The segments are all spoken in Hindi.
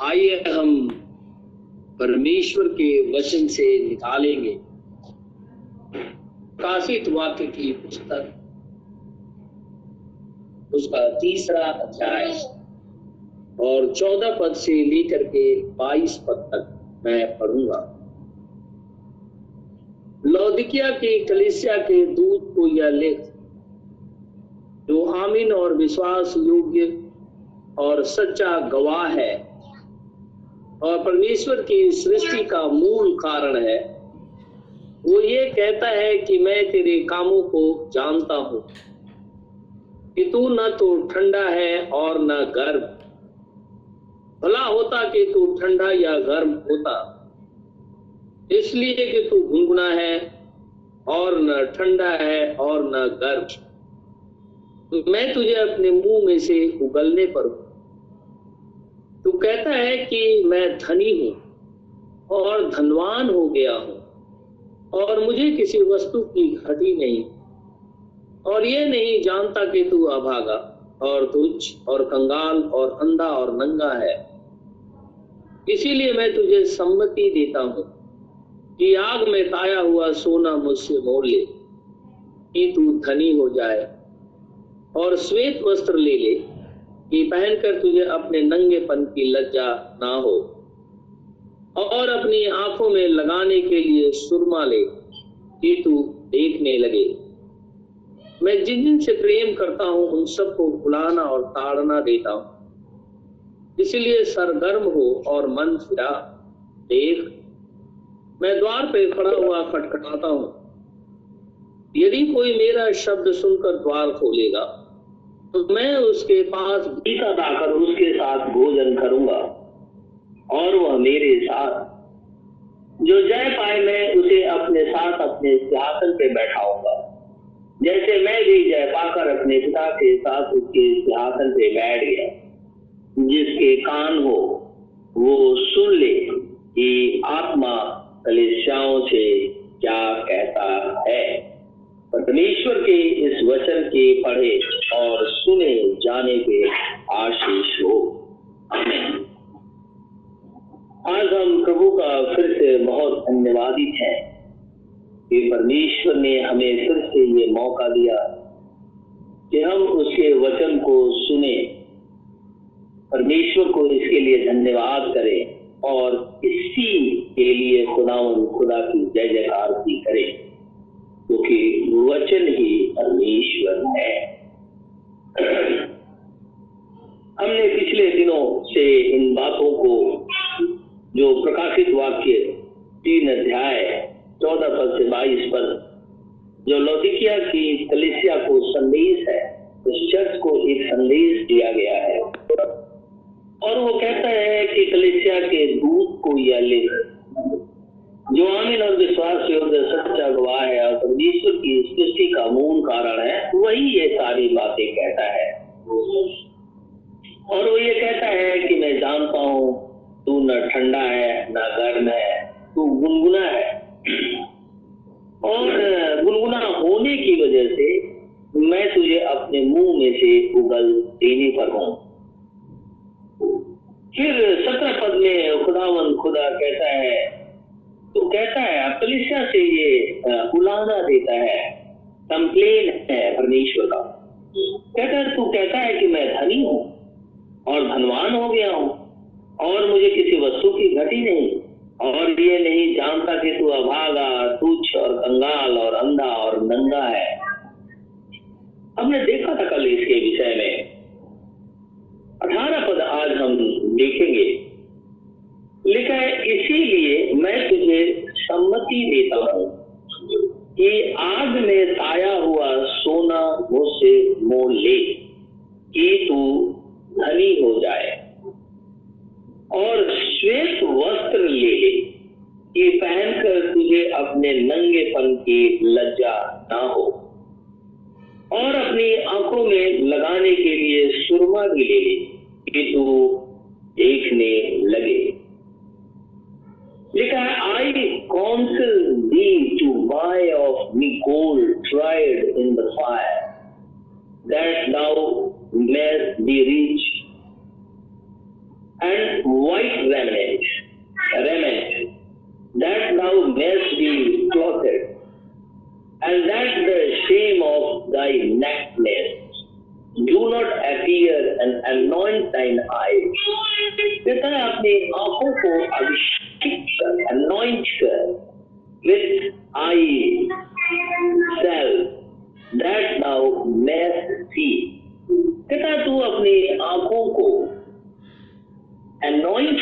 आइए हम परमेश्वर के वचन से निकालेंगे। काशित वाक्य की पुस्तक, उसका तीसरा अध्याय और चौदह पद से लेकर के बाईस पद तक मैं पढ़ूँगा। लौदिकिया की कलिसिया के दूत को यह लेख, जो आमीन और विश्वास योग्य और सच्चा गवाह है और परमेश्वर की सृष्टि का मूल कारण है, वो ये कहता है कि मैं तेरे कामों को जानता हूँ, कि तू न तो ठंडा है और न गर्म। भला होता कि तू ठंडा या गर्म होता, इसलिए कि तू गुनगुना है और न ठंडा है और न गर्म। तो मैं तुझे अपने मुँह में से उगलने पर हूँ। तू कहता है कि मैं धनी हूँ और धनवान हो गया हूँ और मुझे किसी वस्तु की घटी नहीं। और ये नहीं जानता कि तू अभागा और तुच्छ और कंगाल और अंधा और नंगा है। इसीलिए मैं तुझे सम्मति देता हूँ कि आग में ताया हुआ सोना मुझसे मोल ले, कि तू धनी हो जाए और श्वेत वस्त्र ले ले। कि पहनकर तुझे अपने नंगेपन की लज्जा ना हो और अपनी आँखों में लगाने के लिए सुरमा ले कि तू देखने लगे। मैं जिन जिन से प्रेम करता हूँ, उन सबको बुलाना और ताड़ना देता हूँ। इसलिए सरगर्म हो और मन फिरा। देख, मैं द्वार पे खड़ा हुआ खटखटाता हूँ। यदि कोई मेरा शब्द सुनकर द्वार खोलेगा तो मैं उसके पास भीतर आकर उसके साथ भोजन करूँगा। और वह मेरे साथ। जो जय पाए मैं उसे अपने साथ अपने सिंहासन पे बैठाऊँगा। जैसे मैं भी जय पाकर अपने पिता के साथ उसके सिंहासन पे बैठ गया। जिसके कान हो, वो सुन ले कि आत्मा कलिसियाओं से क्या कहता है। परमेश्वर के इस वचन के पढ़े और सुने जाने पे आशीष हो। आज हम प्रभु का फिर से बहुत धन्यवादित हैं कि परमेश्वर ने हमें फिर से ये मौका दिया कि हम उसके वचन को सुने, परमेश्वर को इसके लिए धन्यवाद करें और इसी के लिए खुदावन खुदा की जय जयकार भी करें। क्योंकि वचन ही परमेश्वर है। हमने पिछले दिनों से इन बातों को जो प्रकाशित वाक्य तीन अध्याय चौदह पद से बाईस पद जो लौदिकिया की कलिसिया को संदेश है, उस चर्च को एक संदेश दिया गया है। और वो कहता है कि कलिसिया के दूत को यह लिख जो आमीन और विश्वास सच्चा गवाह है और परमेश्वर की सृष्टि का मूल कारण है, वही ये सारी बातें कहता है। और वो ये कहता है कि मैं जानता हूँ तू न ठंडा है, न गर्म है, तू गुनगुना है। और गुनगुना होने की वजह से मैं तुझे अपने मुँह में से उगल देने पर हूँ। फिर सत्रह पद में खुदावन खुदा कहता है तो कहता है कलिसिया से ये उलाना देता है, कंप्लेन है परमेश्वर का। कहता है, तू कहता है कि मैं धनी हूँ और धनवान हो गया हूँ और मुझे किसी वस्तु की घटी नहीं और ये नहीं जानता कि तू अभागा, तुच्छ और कंगाल और अंधा और नंगा है। हमने देखा था कल इसके विषय में थी। पिता तू अपनी आँखों को एनॉइंट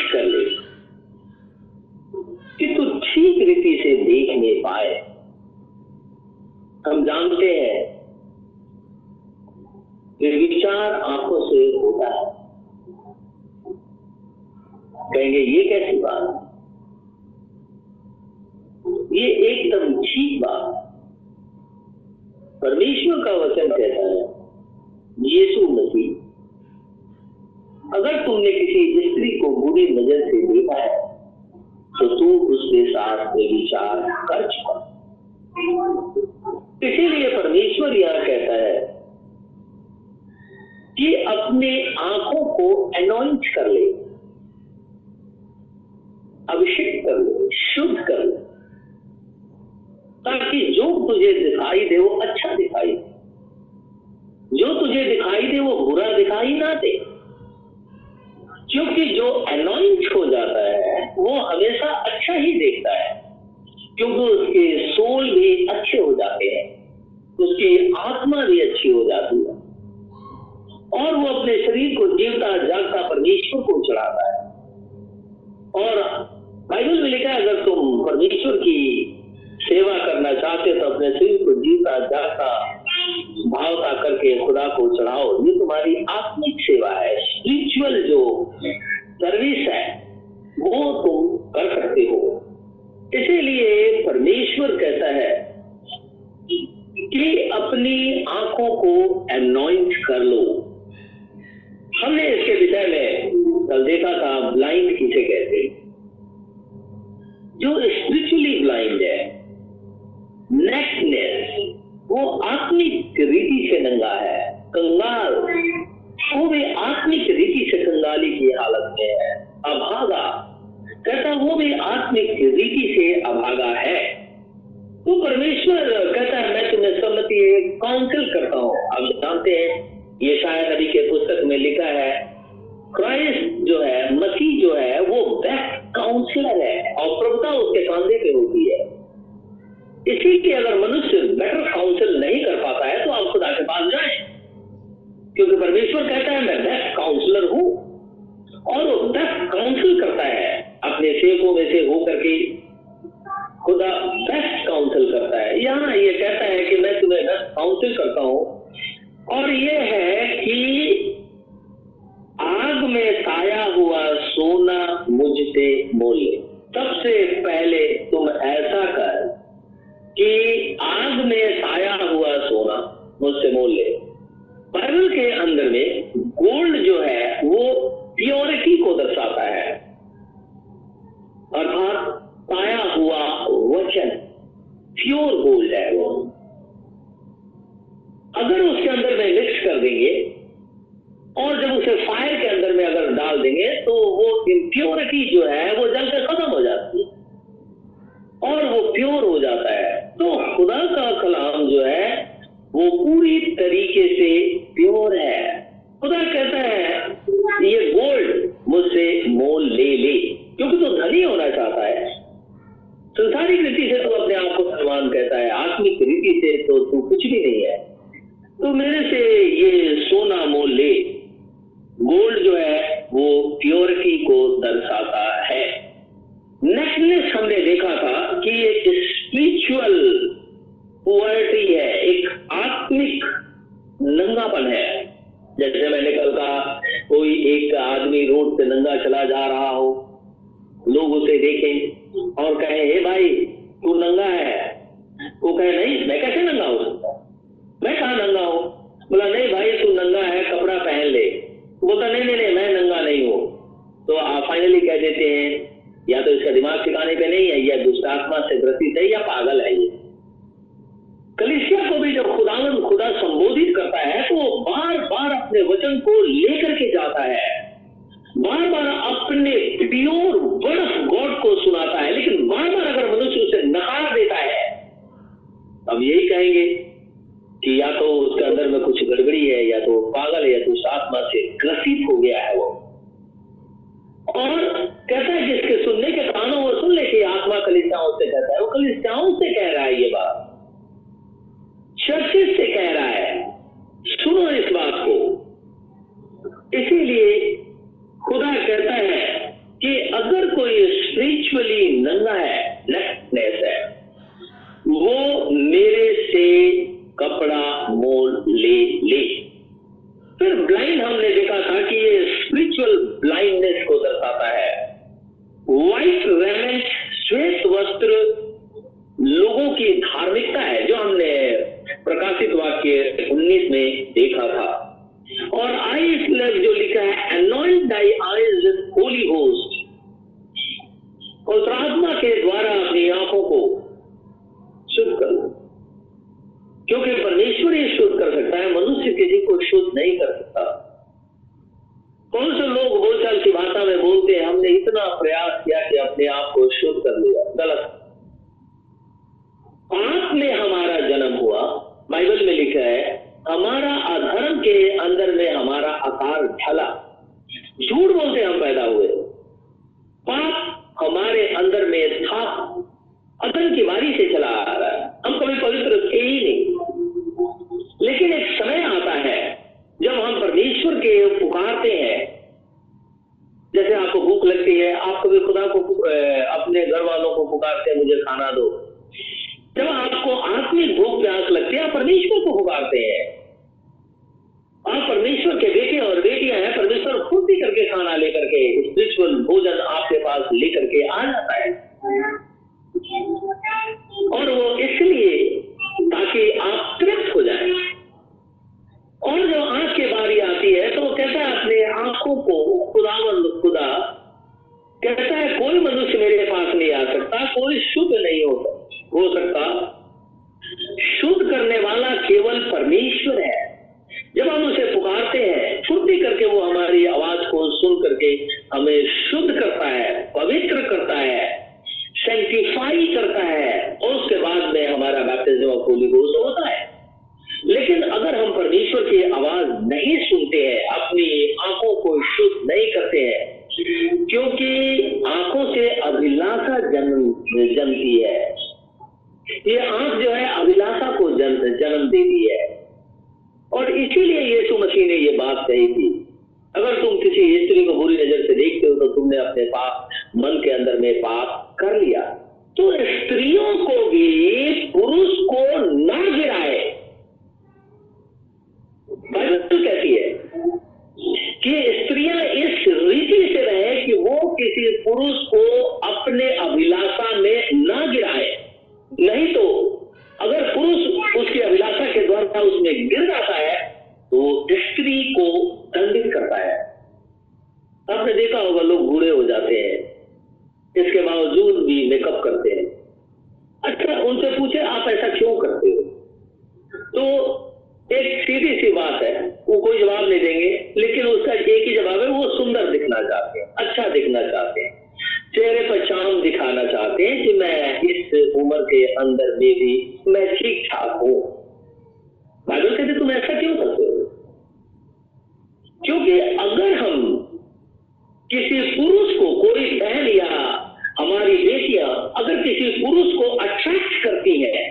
परमेश्वर की सेवा करना चाहते तो अपने शरीर को जीता, जाता, भावता करके खुदा को चढ़ाओ। ये तुम्हारी आत्मिक सेवा है स्पिरिचुअल जो सर्विस है, वो तुम कर सकते हो। इसीलिए परमेश्वर कहता है कि अपनी आँखों को एनॉइंट कर लो। हमने इसके विषय में कल देखा था ब्लाइंड किसे कहते जो स्पिरिचुअली ब्लाइंड है नेकनेस वो आत्मिक रीति से नंगा है। कंगाल, वो भी आत्मिक रीति से कंगाली की हालत में है। अभागा, कहता वो भी आत्मिक रीति से अभागा है। तो परमेश्वर कहता है, मैं तुम्हें सम्मति काउंसिल करता हूँ। आप जानते हैं, ये शायद अभी के पुस्तक में लिखा है क्राइस्ट जो है, मसीह जो है, वो बेस्ट काउंसलर है और प्रभुता उसके कांधे पे होती है। इसीलिए अगर मनुष्य बेटर काउंसिल नहीं कर पाता है तो आप खुदा के पास जाए। क्योंकि परमेश्वर कहता है, मैं बेस्ट काउंसलर हूँ। और वो बेस्ट काउंसिल करता है, अपने सेवकों में से होकर के। खुदा बेस्ट काउंसिल करता है। यहाँ ये कहता है कि मैं तुम्हें बेस्ट काउंसिल करता हूँ। और ये है कि में साया हुआ सोना मुझसे मोले सबसे पहले तुम ऐसा कर कि आग में साया हुआ सोना मुझसे मोल ले बाइबल के अंदर में गोल्ड जो है, वो प्योरिटी को दर्शाता है। अर्थात पाया हुआ वचन, प्योर गोल्ड है वो। अगर उसके अंदर में मिक्स कर देंगे और जब उसे फायर के अंदर में अगर डाल देंगे तो वो इम्प्योरिटी जो है, वो जलकर खत्म हो जाती है। और वो प्योर हो जाता है। तो खुदा का कलाम जो है, वो पूरी तरीके से प्योर है। खुदा कहता है, ये गोल्ड मुझसे मोल ले ले, क्योंकि तो धनी होना चाहता है। संसारिक रीति से तो अपने आप को सलमान कहता है, आत्मिक रीति से तो तू कुछ भी नहीं है। तो मेरे से ये सोना मोल ले गोल्ड जो है, वो प्योरिटी को दर्शाता है। नेकनेस हमने देखा था कि एक स्पिरिचुअल पुअर्टी है, एक आत्मिक नंगापन है। जैसे मैंने कल कहा, कोई एक आदमी रोड पे नंगा चला जा रहा हो, लोग उसे देखें और कहे, हे भाई, तू नंगा है? वो कहे, नहीं, मैं कैसे नंगा हो मैं कहा नंगा हूँ? बोला, नहीं भाई, तू नंगा है, कपड़ा पहन ले। बोलता नहीं नहीं नहीं, मैं नंगा नहीं हूँ। तो आप फाइनली कह देते हैं, या तो इसका दिमाग ठिकाने पे नहीं है, या दुष्टात्मा से ग्रसित है, या पागल है ये। कलिसिया को भी जब खुदावन खुदा संबोधित करता है तो बार बार अपने वचन को लेकर के जाता है। बार बार अपने प्योर वर्ड ऑफ़ गॉड को सुनाता है, लेकिन बार बार अगर मनुष्य उसे नकार देता है अब यही कहेंगे कि या तो उसके अंदर में कुछ गड़बड़ी है, या तो पागल है, या तो उस आत्मा से ग्रसित हो गया है वो। और कहता है जिसके सुनने के कानों वो सुन ले कि आत्मा कलिसियाओं से कहता है। वो कलिसियाओं से कह रहा है ये बात। चर्चिस से कह रहा है। सुनो इस बात को। इसीलिए खुदा कहता है कि अगर कोई स्पिरिचुअली नंगा है नेकनेस है, वो मेरे कपड़ा, मोल, ले ले। फिर ब्लाइंड हमने देखा था कि ये स्पिरिचुअल ब्लाइंडनेस को दर्शाता है। व्हाइट रेमेंट श्वेत वस्त्र आँखों को खुदावंद खुदा कहता है, कोई मनुष्य मेरे पास नहीं आ सकता, कोई शुद्ध नहीं हो हो सकता, शुद्ध करने वाला केवल परमेश्वर है। जब हम उसे पुकारते हैं, फुर्ती करके वो हमारी आवाज़ को सुन करके हमें शुद्ध करता है, पवित्र करता है सेंटिफाई करता है, और उसके बाद में हमारा बैप्टिज्म होता है। लेकिन अगर हम परमेश्वर की आवाज़ नहीं सुनते हैं, अपनी आँखों को शुद्ध नहीं करते हैं, क्योंकि आँखों से अभिलाषा जन्म, जन्मती है। ये आँख जो है अभिलाषा को जन्म जन्म देती है। और इसीलिए यीशु मसीह ने ये बात कही थी, अगर तुम किसी स्त्री को बुरी नज़र से देखते हो तो तुमने अपने पाप, मन के अंदर में पाप कर लिया। तो स्त्रियों को भी पुरुष को ना गिराए। बाइबल कहती है कि स्त्रियाँ इस रीति से रहे कि वो किसी पुरुष को अपने अभिलाषा में ना गिराए। नहीं तो अगर पुरुष उसकी अभिलाषा के द्वारा उसमें गिर जाता है तो स्त्री को दंडित करता है। आपने देखा होगा, लोग बूढ़े हो जाते हैं। इसके बावजूद भी मेकअप करते हैं। अच्छा उनसे पूछे, आप ऐसा क्यों करते हो तो एक सीधी सी बात है वो कोई जवाब नहीं देंगे, लेकिन उसका एक ही जवाब है, वो सुंदर दिखना चाहते हैं अच्छा दिखना चाहते हैं। चेहरे पर चाम दिखाना चाहते हैं कि मैं इस उम्र के अंदर में भी, मैं ठीक ठाक हूँ। बाइबल कहते, तुम ऐसा क्यों करते हो? क्योंकि अगर हम किसी पुरुष को कोई बहन या हमारी बेटियाँ अगर किसी पुरुष को अट्रैक्ट करती है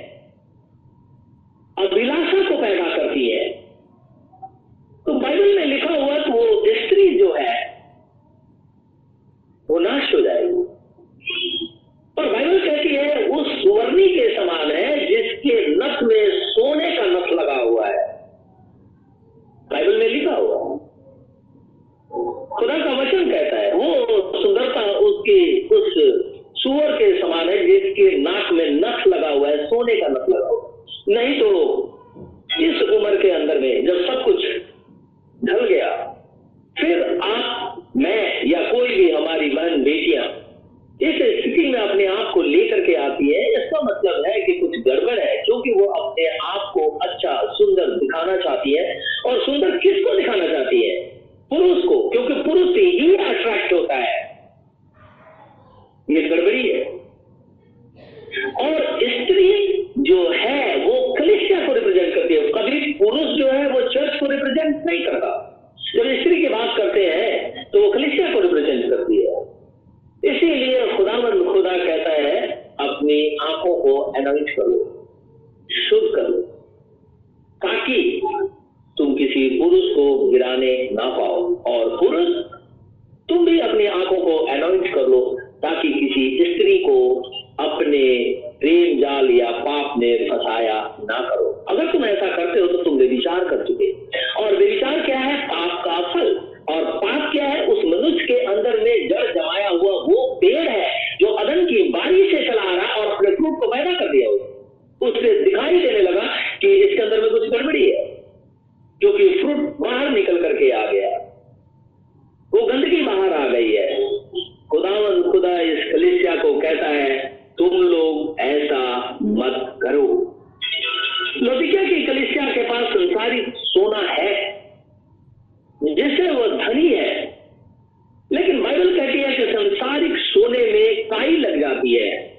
लेकिन बाइबल कहती है कि संसारिक सोने में काई लग जाती है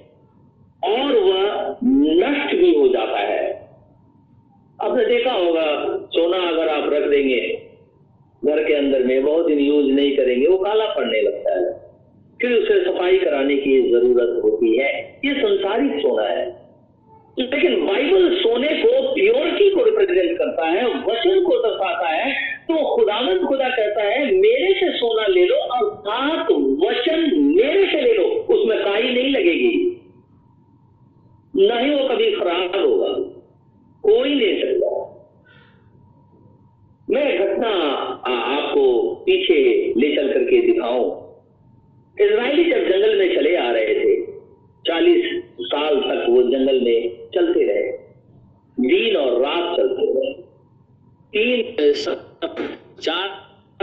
और वह नष्ट भी हो जाता है। आपने देखा होगा, सोना अगर आप रख देंगे, घर के अंदर में बहुत दिन यूज़ नहीं करेंगे, वो काला पड़ने लगता है। फिर उसे सफ़ाई कराने की ज़रूरत होती है। ये संसारिक सोना है। लेकिन बाइबल सोने को प्योरिटी को रिप्रेजेंट करता है, वचन को दर्शाता है तो खुदावंत खुदा कहता है, मेरे से सोना ले लो और सात वचन मेरे से ले लो, उसमें काई नहीं लगेगी। न ही वो कभी खराब होगा, कोई ले सकता। मैं घटना आपको पीछे ले चल करके दिखाऊँ। इसराइली जब जंगल में चले आ रहे थे, चालीस साल तक वो जंगल में चलते रहे। दिन और रात चलते रहे। तीन चार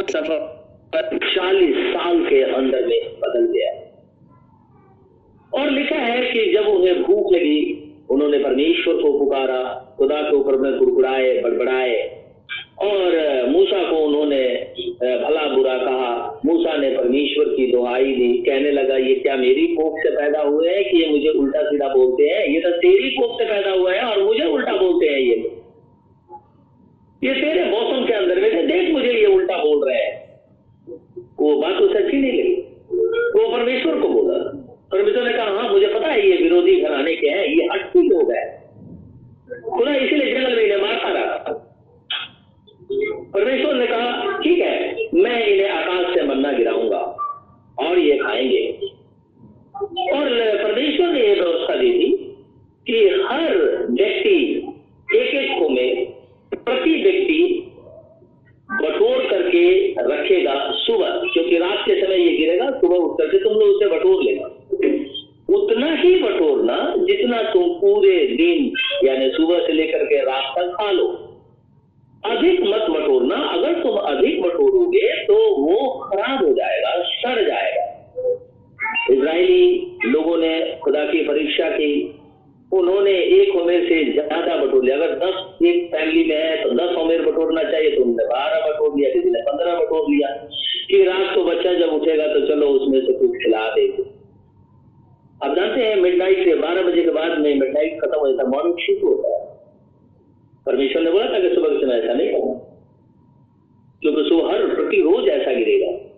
सफ़र चालीस साल के अंदर में बदल गया। और लिखा है कि जब उन्हें भूख लगी, उन्होंने परमेश्वर को पुकारा, खुदा के ऊपर में कुड़कुड़ाए, बड़बड़ाए, और मूसा को उन्होंने भला बुरा कहा। मूसा ने परमेश्वर की दुहाई दी, कहने लगा, ये क्या मेरी कोख से पैदा हुए हैं कि ये मुझे उल्टा सीधा बोलते हैं? ये तो तेरी कोख से पैदा हुआ है और मुझे उल्टा बोलते हैं ये ये तेरे सुबह हर प्रति रोज ऐसा गिरेगा।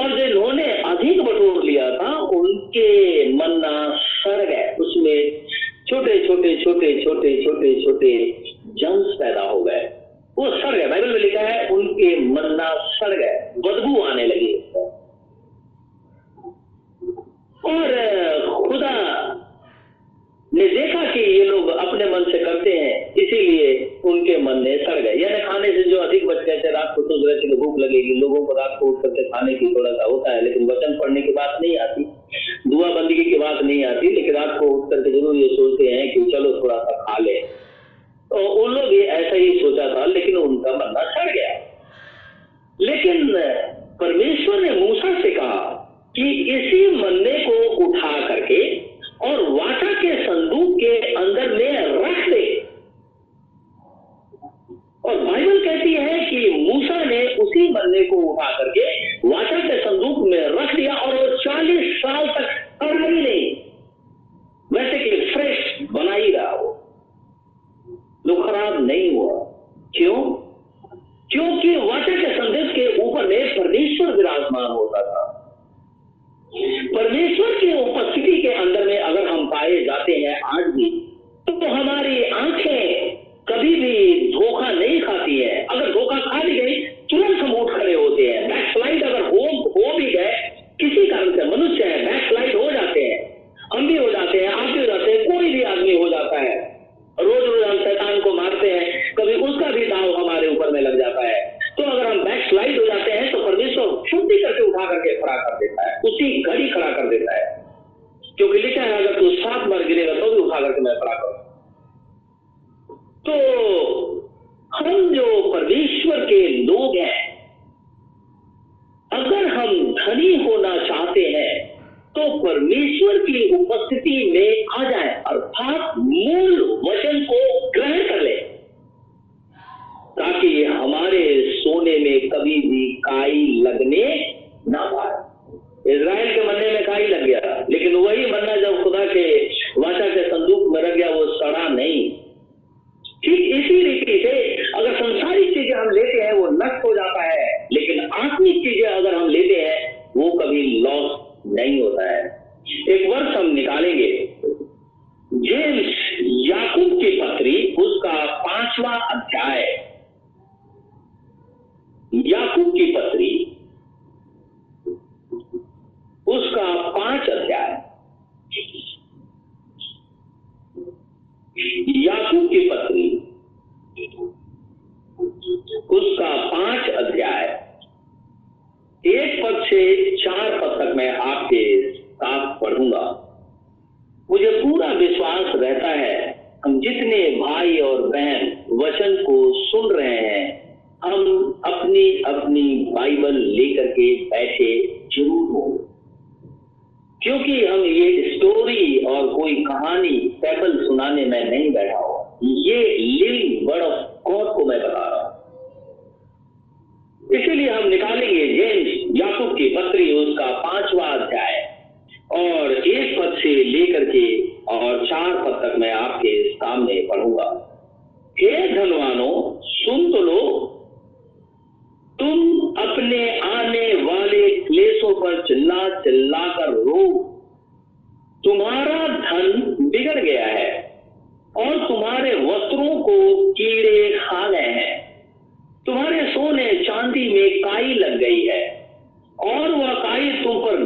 और जिन्होंने अधिक बटोर लिया था, उनके मन्ना सड़ गए। उसमें छोटे छोटे छोटे छोटे छोटे छोटे जम्स पैदा हो गए। वो सड़ गए। बाइबल में लिखा है, उनके मन्ना सड़ गए। बदबू आने लगी। और उनके मन में सड़ गए। यानी खाने से जो अधिक बच गए थे रात को सोच रहे थे कि भूख लगेगी, लोगों को रात को उठ करके खाने की थोड़ा सा होता है, लेकिन वचन पढ़ने की बात नहीं आती। दुआ बंदगी की बात नहीं आती, लेकिन रात को उठ करके ज़रूर ये सोचते हैं कि चलो थोड़ा सा खा ले। तो उन लोग भी ऐसा ही सोचा था, लेकिन उनका मरना सड़ गया। लेकिन परमेश्वर ने मूसा से कहा कि इसी मन्ने को उठा करके और वाचा के संदूक के अंदर में रख दे। और बाइबल कहती है कि मूसा ने उसी बंदे को उठा करके वाचा के संदूक में रख दिया और वो चालीस साल तक सड़ा ही नहीं, वैसे कि फ्रेश बना ही रहा वो। जो खराब नहीं हुआ। क्यों? क्योंकि वाचा के संदेश के ऊपर में परमेश्वर विराजमान होता था। परमेश्वर की उपस्थिति के अंदर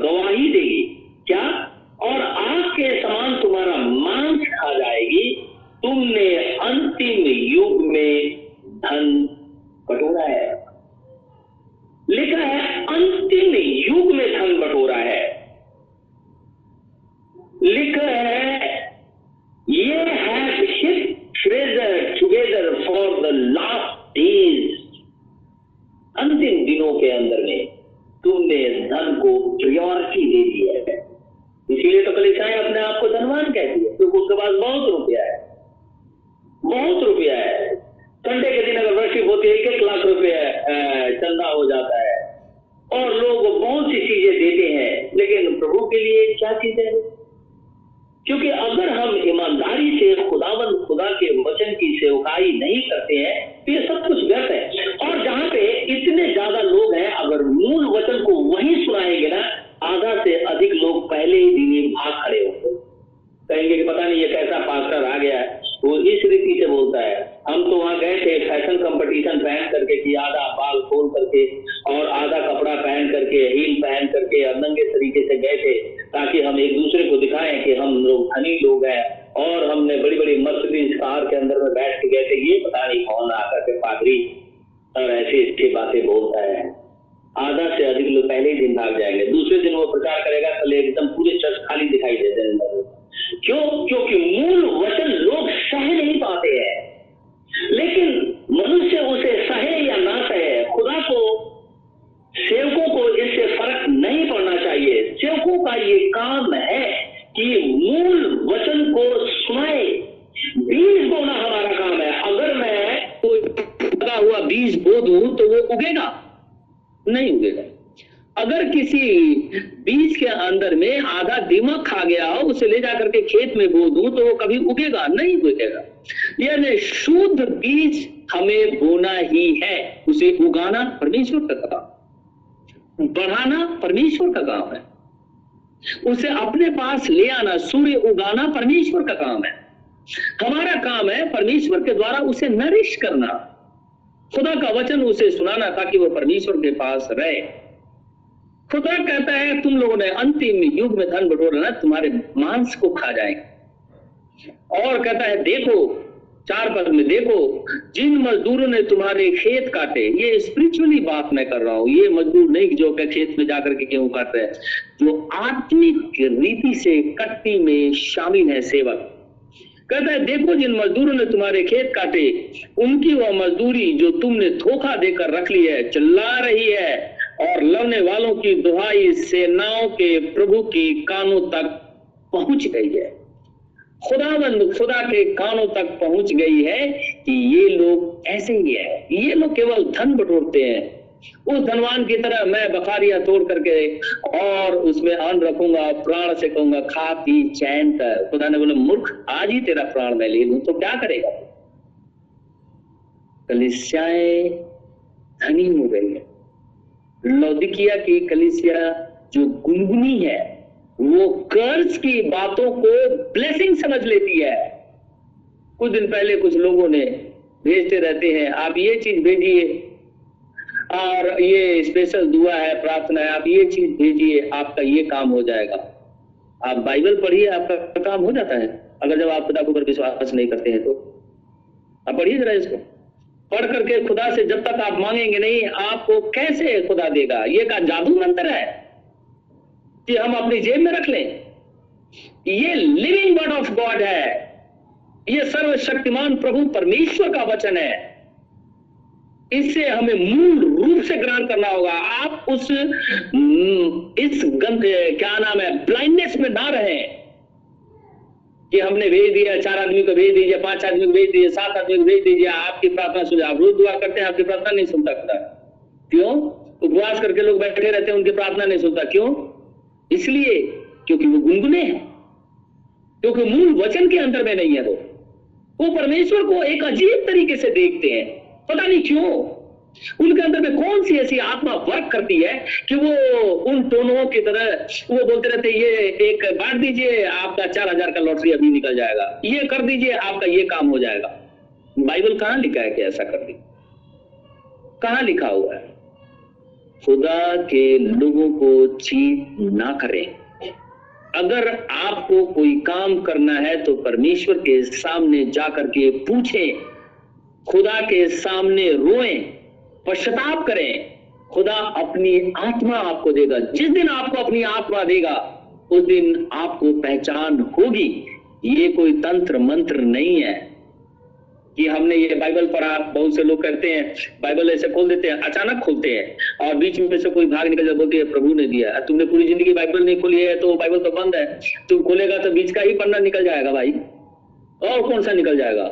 Roma idem. खराबी और ऐसी इसके बातें बोलता है। आधा से अधिक लोग पहले ही दिन भाग जाएँगे। दूसरे दिन वो प्रचार करेगा कल एकदम पूरे चर्च खाली दिखाई देते हैं क्यों? क्योंकि मूल वचन लोग सह नहीं पाते हैं। लेकिन मनुष्य उसे सहे या ना सहे, खुदा को, सेवकों को इससे फ़र्क नहीं पड़ना चाहिए। सेवकों का ये काम है कि मूल वचन को सुनाए। बीज बो दू तो वो उगेगा। नहीं उगेगा। अगर किसी बीज के अंदर में आधा दीमक खा गया हो, उसे ले जाकर के खेत में बो दू तो वो कभी उगेगा, नहीं उगेगा। यानी शुद्ध बीज हमें बोना ही है। उसे उगाना परमेश्वर का काम बढ़ाना परमेश्वर का काम है। उसे अपने पास ले आना, सूर्य उगाना परमेश्वर का काम है। हमारा काम है परमेश्वर के द्वारा उसे नरिश करना। खुदा का वचन उसे सुनाना ताकि वो परमेश्वर के पास रहे। खुदा कहता है, तुम लोगों ने अंतिम युग में धन बटोरना तुम्हारे मांस को खा जाएँगे। और कहता है, देखो, चार पद में देखो, जिन मजदूरों ने तुम्हारे खेत काटे, ये स्पिरिचुअली बात मैं कर रहा हूँ। ये मजदूर नहीं जो कि खेत में जाकर के गेहूँ काट रहे जो आत्मिक रीति से कट्टी में शामिल है सेवक कहता है, देखो जिन मजदूरों ने तुम्हारे खेत काटे, उनकी वह मजदूरी जो तुमने धोखा देकर रख ली है, चिल्ला रही है, और लड़ने वालों की दुहाई सेनाओं के प्रभु की कानों तक पहुँच गई है। खुदाबंद खुदा के कानों तक पहुँच गई है कि ये लोग ऐसे ही है। ये लोग केवल धन बटोरते हैं उस धनवान की तरह मैं बखारिया तोड़ करके और उसमें अन्न रखूँगा, प्राण से कहूँगा, खा पी, चैन कर खुदा ने बोला, मूर्ख, आज ही तेरा प्राण मैं ले लू तो क्या करेगा? कलिसियाएँ धनी हो गई है। लौदिकिया की कलिसिया जो गुनगुनी है, वो कर्ज की बातों को ब्लेसिंग समझ लेती है। कुछ दिन पहले कुछ लोगों ने भेजते रहते हैं, आप ये चीज़ भेजिए और ये स्पेशल दुआ है, प्रार्थना है, आप ये चीज़ भेजिए, आपका ये काम हो जाएगा। आप बाइबल पढ़िए, आपका काम हो जाता है। अगर जब आप खुदा के विश्वास नहीं करते हैं तो। आप पढ़िए जरा इसको। पढ़ करके खुदा से जब तक आप मांगेंगे नहीं, आपको कैसे खुदा देगा? ये का जादू मंत्र है कि हम अपनी जेब में रख लें। ये लिविंग वर्ड ऑफ़ गॉड है। ये सर्वशक्तिमान प्रभु परमेश्वर का वचन है। इससे हमें मूल रूप से ग्रहण करना होगा। आप उस इस गंध क्या नाम है ब्लाइंडनेस में ना रहे। कि हमने भेज दिया, चार आदमी को भेज दीजिए, पाँच आदमी को भेज दीजिए, सात आदमी को भेज दीजिए, आपकी प्रार्थना सुन, आप रोज दुआ करते हैं, आपकी प्रार्थना नहीं सुनता खुदा क्यों? उपवास करके लोग बैठे रहते हैं, उनकी प्रार्थना नहीं सुनता। क्यों? इसलिए क्योंकि वो गुनगुने हैं। क्योंकि मूल वचन के अंदर में नहीं है वो। वो परमेश्वर को एक अजीब तरीके से देखते हैं। पता नहीं क्यों? उनके अंदर में कौन सी ऐसी आत्मा वर्क करती है कि वो उन टोनों की तरह, वो बोलते रहते ये एक बांट दीजिए, आपका चार हज़ार का लॉटरी अभी निकल जाएगा। ये कर दीजिए, आपका ये काम हो जाएगा। बाइबल कहाँ लिखा है कि ऐसा कर दी कहाँ लिखा हुआ है? खुदा के लोगों को चीत ना करें। अगर आपको कोई काम करना है तो परमेश्वर के सामने जाकर के पूछें। खुदा के सामने रोएँ। पश्चाताप करें। खुदा अपनी आत्मा आपको देगा। जिस दिन आपको अपनी आत्मा देगा, उस दिन आपको पहचान होगी। ये कोई तंत्र मंत्र नहीं है कि हमने ये बाइबल पढ़ा, बहुत से लोग करते हैं, बाइबल ऐसे खोल देते हैं, अचानक खोलते हैं, और बीच में से कोई भाग निकल जाए, बोलते हैं, प्रभु ने दिया। तुमने पूरी ज़िंदगी बाइबल नहीं खोली है तो बाइबल तो बंद है। तुम खोलेगा तो बीच का ही पन्ना निकल जाएगा भाई, और कौन सा निकल जाएगा?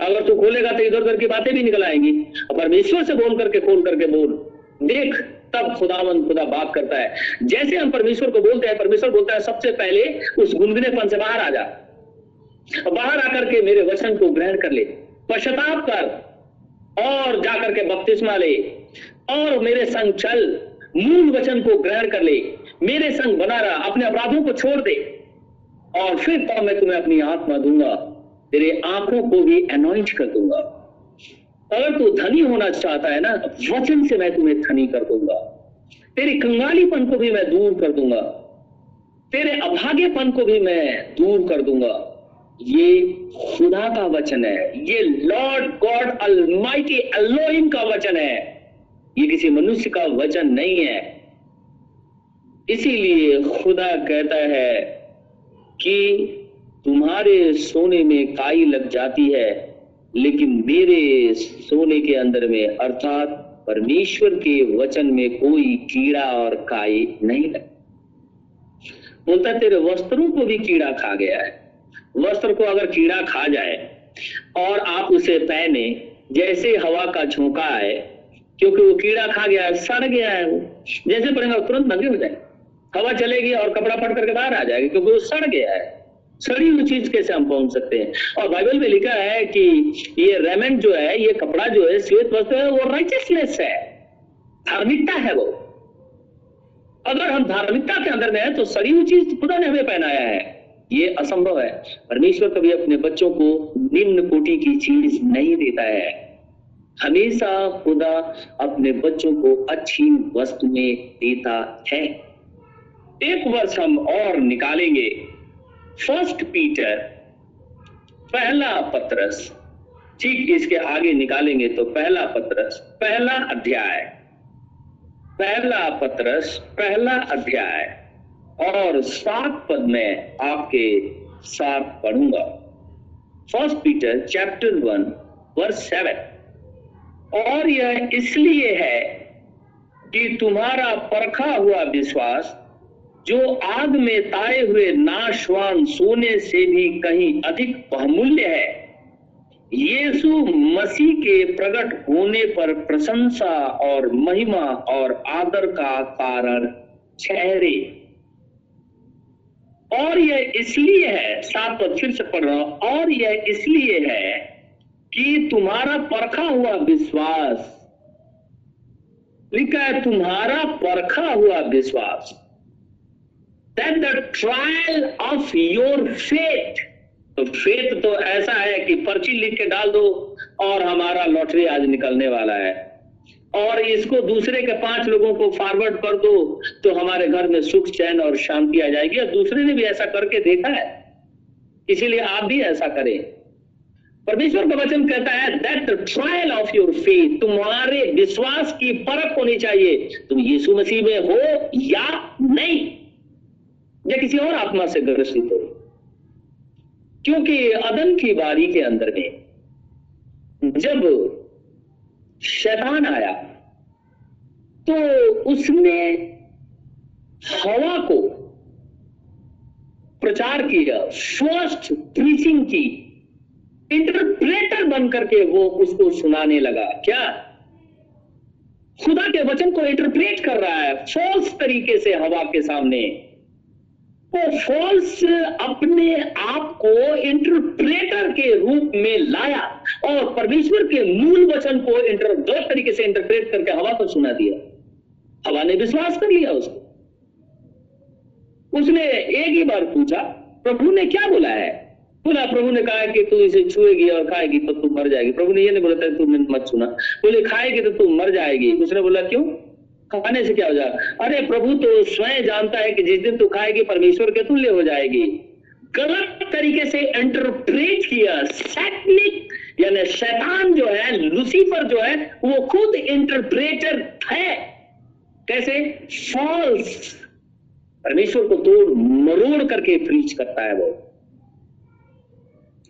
अगर तू खोलेगा तो इधर उधर की बातें भी निकल आएँगी। परमेश्वर से बोल करके, खोल करके बोल। देख, तब खुदावन खुदा बात करता है। जैसे हम परमेश्वर को बोलते हैं, परमेश्वर बोलता है, सबसे पहले उस गुनगुनेपन से बाहर आ जा। बाहर आकर के मेरे वचन को ग्रहण कर ले। पश्चाताप कर। और जाकर के बपतिस्मा ले। और मेरे संग चल। मूल वचन को ग्रहण कर ले। मेरे संग बना रहा। अपने अपराधों को छोड़ दे। और फिर तब मैं तुम्हें अपनी आत्मा दूँगा। तेरे आँखों को भी अनॉइंट कर दूँगा। अगर तू धनी होना चाहता है ना वचन से मैं तुम्हें धनी कर दूँगा। तेरे कंगालीपन को भी मैं दूर कर दूँगा। तेरे अभागेपन को भी मैं दूर कर दूँगा। ये खुदा का वचन है। ये लॉर्ड गॉड अलमाइटी अल्लोहिम का वचन है। ये किसी मनुष्य का वचन नहीं है। इसीलिए खुदा कहता है कि तुम्हारे सोने में काई लग जाती है, लेकिन मेरे सोने के अंदर में अर्थात परमेश्वर के वचन में कोई कीड़ा और काई नहीं लग बोलता तेरे वस्त्रों को भी कीड़ा खा गया है। वस्त्र को अगर कीड़ा खा जाए और आप उसे पहने, जैसे हवा का झोंका है, क्योंकि वो कीड़ा खा गया है, सड़ गया है वो, जैसे पड़ेगा तुरंत नंगे हो जाए। हवा चलेगी और कपड़ा फट करके बाहर आ जाएगा, क्योंकि वो सड़ गया है। सड़ी हुई चीज़ कैसे हम पहुँच सकते हैं? और बाइबल में लिखा है कि ये रेमेंट जो है, ये कपड़ा जो है, श्वेत वस्त्र है, वो राइचियसनेस है। धार्मिकता है वो। अगर हम धार्मिकता के अंदर में है तो सड़ी हुई चीज़ खुदा ने हमें पहनाया है। ये असंभव है। परमेश्वर कभी अपने बच्चों को निम्न कोटि की चीज़ नहीं देता है। हमेशा खुदा अपने बच्चों को अच्छी वस्तु में देता है। एक वर्ष हम और निकालेंगे। फ़र्स्ट पीटर पहला पत्रस ठीक इसके आगे निकालेंगे तो पहला पत्रस, पहला अध्याय। पहला पत्रस, पहला अध्याय। और सात पद में आपके साथ पढ़ूँगा। First Peter chapter one verse seven और यह इसलिए है कि तुम्हारा परखा हुआ विश्वास जो आग में ताए हुए नाशवान सोने से भी कहीं अधिक बहुमूल्य है। यीशु मसीह के प्रकट होने पर प्रशंसा और महिमा और आदर का कारण ठहरे और यह इसलिए है, सात पद फिर से पढ़ रहा और यह इसलिए है कि तुम्हारा परखा हुआ विश्वास, लिखा है, तुम्हारा परखा हुआ विश्वास। That the trial of your faith तो फेथ तो ऐसा है कि पर्ची लिख के डाल दो और हमारा लॉटरी आज निकलने वाला है। और इसको दूसरे के पाँच लोगों को फॉरवर्ड कर दो तो हमारे घर में सुख, चैन और शांति आ जाएगी। और दूसरे ने भी ऐसा करके देखा है। इसीलिए आप भी ऐसा करें। परमेश्वर का वचन कहता है that trial of your faith तुम्हारे विश्वास की परख होनी चाहिए। तुम यीशु मसीह में हो या नहीं? या किसी और आत्मा से ग्रसित हो। क्योंकि अदन की बारी के अंदर में, जब शैतान आया तो उसने हवा को प्रचार किया फ़र्स्ट प्रीचिंग की। इंटरप्रेटर बन करके वो उसको सुनाने लगा। क्या? खुदा के वचन को इंटरप्रेट कर रहा है फॉल्स तरीके से हवा के सामने। वो फॉल्स अपने आप को इंटरप्रेटर के रूप में लाया और परमेश्वर के मूल वचन को इंटर गलत तरीके से इंटरप्रेट करके हवा को सुना दिया। हवा ने विश्वास कर लिया उसको। उसने एक ही बार पूछा, प्रभु ने क्या बोला है? बोला, प्रभु ने कहा कि तू इसे छुएगी और खाएगी तो तू मर जाएगी। प्रभु ने यह नहीं बोला तू मत सुना। बोले, खाएगी तो तू मर जाएगी। उसने बोला, क्यों? खाने से क्या हो जाएगा? अरे प्रभु तो स्वयं जानता है कि जिस दिन तू खाएगी, परमेश्वर के तुल्य हो जाएगी। गलत तरीके से इंटरप्रेट किया सैटनिक यानी शैतान जो है लुसीफर जो है, वो खुद इंटरप्रेटर है। कैसे? फॉल्स परमेश्वर को तोड़, मरोड़ करके प्रीच करता है वो।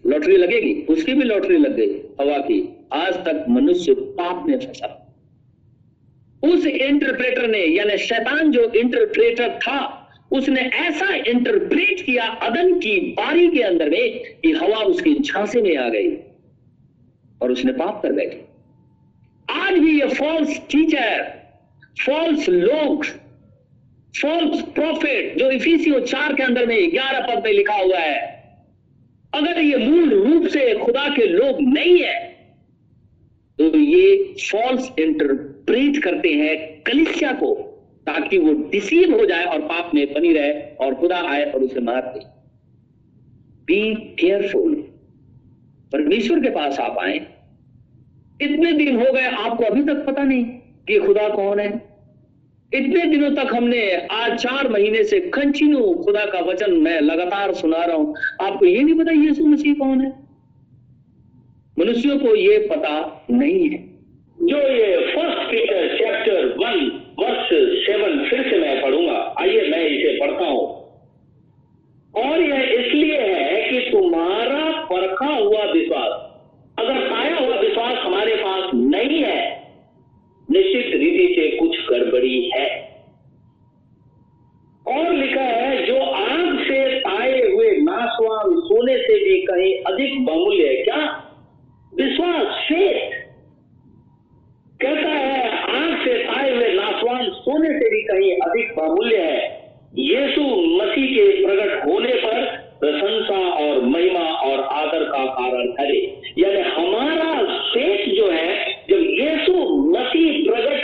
लॉटरी लगेगी? उसकी भी लॉटरी लग गई, हवा की। आज तक मनुष्य पाप में फंसा। उस इंटरप्रेटर ने, यानी शैतान जो इंटरप्रेटर था, उसने ऐसा इंटरप्रेट किया अदन की बारी के अंदर में कि हवा उसकी झांसे में आ गई और उसने पाप कर बैठी। आज भी ये फॉल्स टीचर फॉल्स लोग फॉल्स प्रॉफिट जो इफिसियो चार के अंदर में ग्यारह पद में लिखा हुआ है, अगर ये मूल रूप से खुदा के लोग नहीं है तो ये फॉल्स इंटरप्रेट करते हैं कलिसिया को, ताकि वो डिसीव हो जाए और पाप में बनी रहे और खुदा आए और उसे मार दे। बी केयरफुल परमेश्वर के पास आप आए। इतने दिन हो गए, आपको अभी तक पता नहीं कि खुदा कौन है। इतने दिनों तक हमने आज चार महीने से कंटिन्यू खुदा का वचन मैं लगातार सुना रहा हूँ। आपको ये नहीं पता यीशु मसीह कौन है? मनुष्यों को ये पता नहीं है। जो ये first Peter chapter one verse seven फिर से मैं पढ़ूँगा। आइए, मैं इसे पढ़ता हूँ। और यह इसलिए है कि तुम्हारा परखा हुआ विश्वास, अगर पाया हुआ विश्वास हमारे पास नहीं है, निश्चित रीति से कुछ गड़बड़ी है। और लिखा है, जो आग से ताए हुए नाशवान सोने से भी कहीं अधिक बहुमूल्य है। क्या? विश्वास फेथ कहता है आँख से पाए हुए नासवान सोने से भी कहीं अधिक बामूल्य है। यीशु मसीह के प्रकट होने पर प्रशंसा और महिमा और आदर का कारण करे यानी हमारा शेष जो है, जब यीशु मसीह प्रकट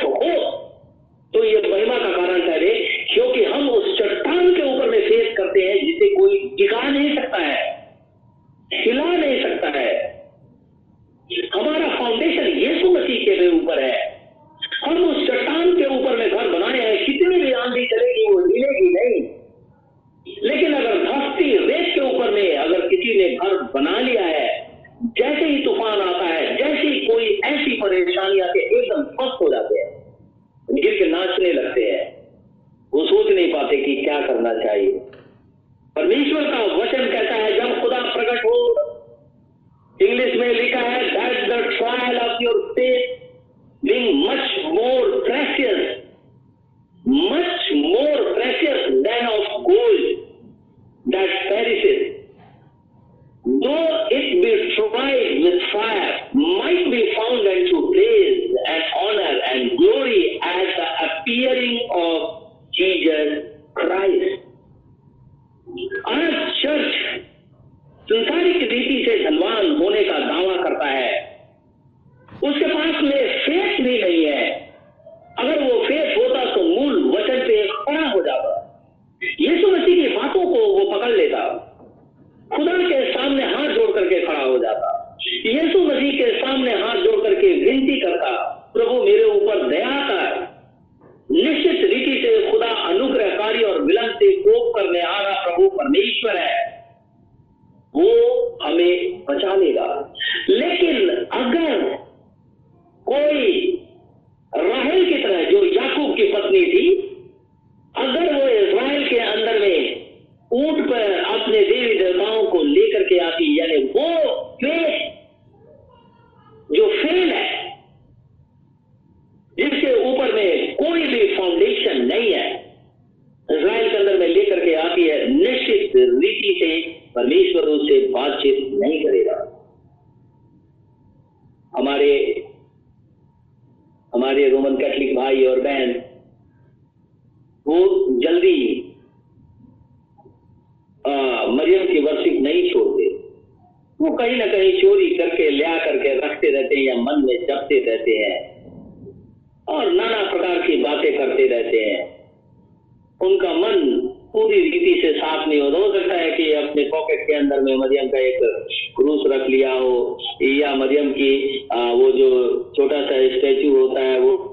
जो छोटा सा स्टैचू होता है वो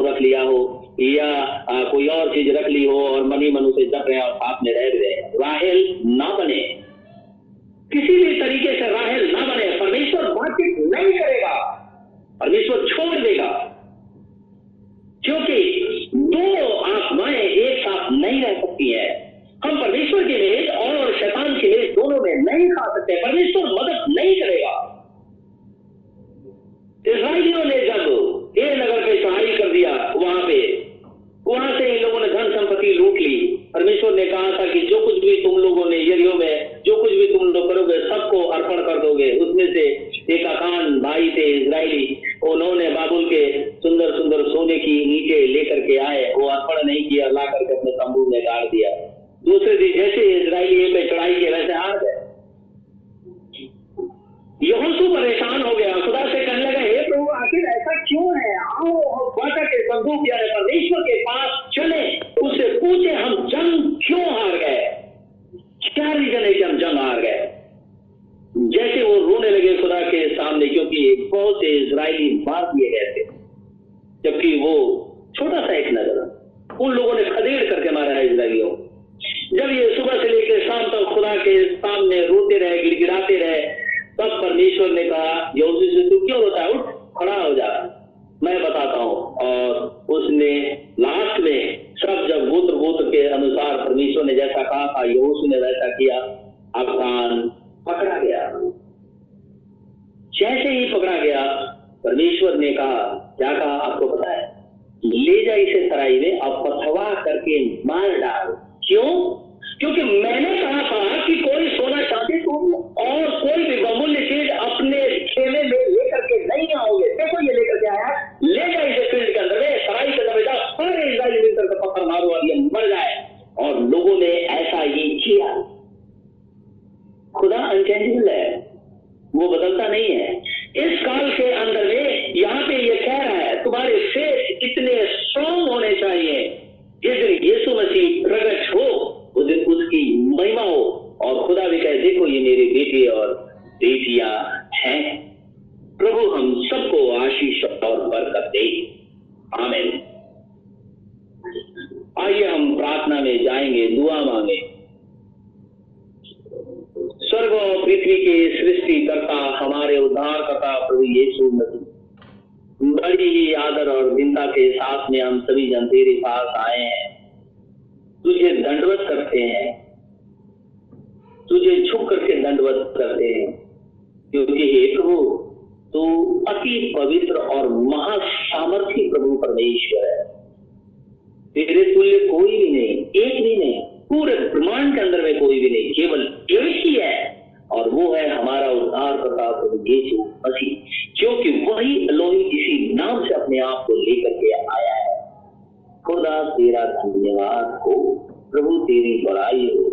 रख लिया हो या आ, कोई और चीज़ रख ली हो और मनी मनु से जप रहे और साथ में रह रहे राहेल ना बने। किसी भी तरीके से राहेल ना बने। परमेश्वर बातचीत नहीं करेगा। परमेश्वर छोड़ देगा। क्योंकि दो आत्माएँ एक साथ नहीं रह सकती है। हम परमेश्वर के मेज और शैतान के मेज दोनों में नहीं खा सकते। परमेश्वर मदद नहीं करेगा। इसराइलियों ने जब ए नगर पे चढ़ाई कर दिया वहाँ पे। वहाँ से इन लोगों ने धन संपत्ति लूट ली। परमेश्वर ने कहा था कि जो कुछ भी तुम लोगों ने यरियो में, जो कुछ भी तुम लोग करोगे, सबको अर्पण कर दोगे। उसमें से एक अकान भाई थे इसराइली उन्होंने बाबुल के सुंदर सुंदर सोने की नीचे लेकर के आए। वो अर्पण नहीं किया ला करके अपने तंबू में गाड़ दिया। दूसरे दिन जैसे इसराइली पे चढ़ाई के वैसे हार गए। यहोशू परेशान हो गया। खुदा से ऐसा क्यों है? आओ, हम बाटा के बंदूक यानी परमेश्वर के पास चले। उससे पूछे, हम जंग क्यों हार गए? क्या रीजन है कि हम जंग हार गए? जैसे वो रोने लगे खुदा के सामने, क्योंकि बहुत से इसराइली मार दिए गए थे, जबकि वो छोटा सा एक नगर, उन लोगों ने खदेड़ करके मारा है इसराइलियों जब ये सुबह से लेकर शाम तक खुदा के सामने रोते रहे, गिड़गिड़ाते रहे, तब परमेश्वर ने कहा यहोशू से तू क्यों रोता उठ खड़ा हो जा। मैं बताता हूँ। और उसने लास्ट में सब जब गोत्र गोत्र के अनुसार परमेश्वर ने जैसा कहा था, यहोशू ने वैसा किया अफगान पकड़ा गया। जैसे ही पकड़ा गया, परमेश्वर ने कहा, क्या कहा? आपको पता है, ले जा इसे सराई में और पथवा करके मार डाल। क्यों? क्योंकि मैंने कहा था कि कोई सोना चांदी तुम और कोई भी बहुमूल्य चीज़ अपने खेमे में लेकर के नहीं आओगे। देखो ये लेकर के आया। ले जाए इसे फ़ील्ड के अंदर में सराई के अंदर जाओ सारे इसराइल मिलकर के पत्थर मारो और ये मर जाए। और लोगों ने ऐसा ही किया। खुदा अनचेंजेबल है। वो बदलता नहीं है। इस काल के अंदर में यहाँ पे ये कह रहा है, तुम्हारे फेस इतने स्ट्रांग होने चाहिए। जिस दिन यीशु मसीह प्रगट हो, उस दिन उसकी महिमा हो। और खुदा भी कहे, देखो ये मेरी बेटी और बेटिया हैं। प्रभु हम सबको आशीष और बरकत दे। आमेन। आइए हम प्रार्थना में जाएँगे, दुआ मांगे। स्वर्ग और पृथ्वी के सृष्टि करता हमारे उद्धार करता प्रभु यीशु मसीह। बड़ी ही आदर और चिंता के साथ में हम सभी जन तेरे पास आए हैं। तुझे दंडवत करते हैं। तुझे छुप करके दंडवत करते हैं। क्योंकि हे प्रभु तो अति पवित्र और महासामर्थ्य प्रभु परमेश्वर है। तेरे तुल्य कोई भी नहीं, एक भी नहीं, पूरे ब्रह्मांड के अंदर में कोई भी नहीं, केवल एक ही है। और वो है हमारा उद्धार करता प्रभु यीशु मसीह, क्योंकि वही अलोही किसी नाम से अपने आप को लेकर के आया है। खुदा, तेरा धन्यवाद हो। प्रभु, तेरी बड़ाई हो।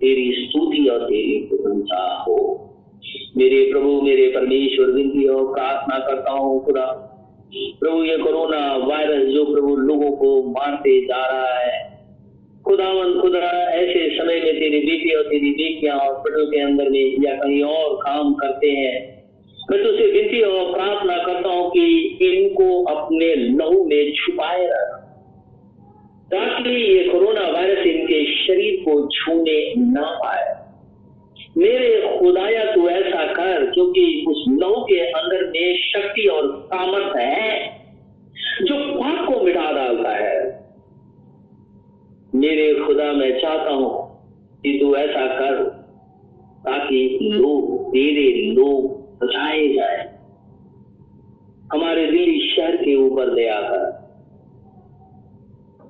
तेरी स्तुति और तेरी प्रशंसा हो। मेरे प्रभु, मेरे परमेश्वर, विनती और प्रार्थना करता हूँ खुदा। प्रभु, ये कोरोना वायरस जो प्रभु लोगों को मारते जा रहा है, खुदावन, खुदा, ऐसे समय में तेरी बेटी और तेरी बेटियाँ हॉस्पिटल के अंदर में या कहीं और काम करते हैं। मैं तुझसे विनती और प्रार्थना करता हूँ कि इनको अपने लहू में छुपाए रख, ताकि ये कोरोना वायरस इनके शरीर को छूने ना पाए। मेरे खुदाया तू ऐसा कर, क्योंकि उस लहू के अंदर में शक्ति और सामर्थ है, जो पाप को मिटा डालता है। मेरे खुदा, मैं चाहता हूँ कि तू ऐसा कर, ताकि लोग, तेरे लोग बचाए जाए। हमारे दिल्ली शहर के ऊपर दया कर,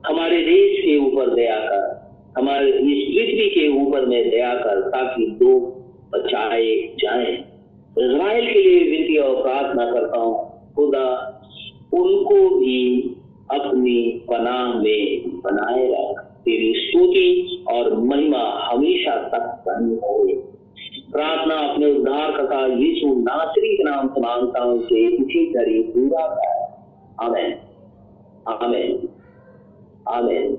हमारे देश के ऊपर दया कर हमारे इस पृथ्वी के ऊपर में दया कर ताकि लोग बचाए जाए। इसराइल के लिए विनती और प्रार्थना करता हूँ, खुदा उनको भी अपनी पनाह में बनाए रख। तेरी स्तुति और महिमा हमेशा तक बनी हो प्रार्थना अपने उद्धार कथा यीशु नासरी के नाम से माँगता हूँ कि इसी तरह पूरा कर। आमेन। आमेन। आमेन।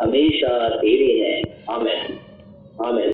हमेशा तेरे हैं। आमेन। आमेन।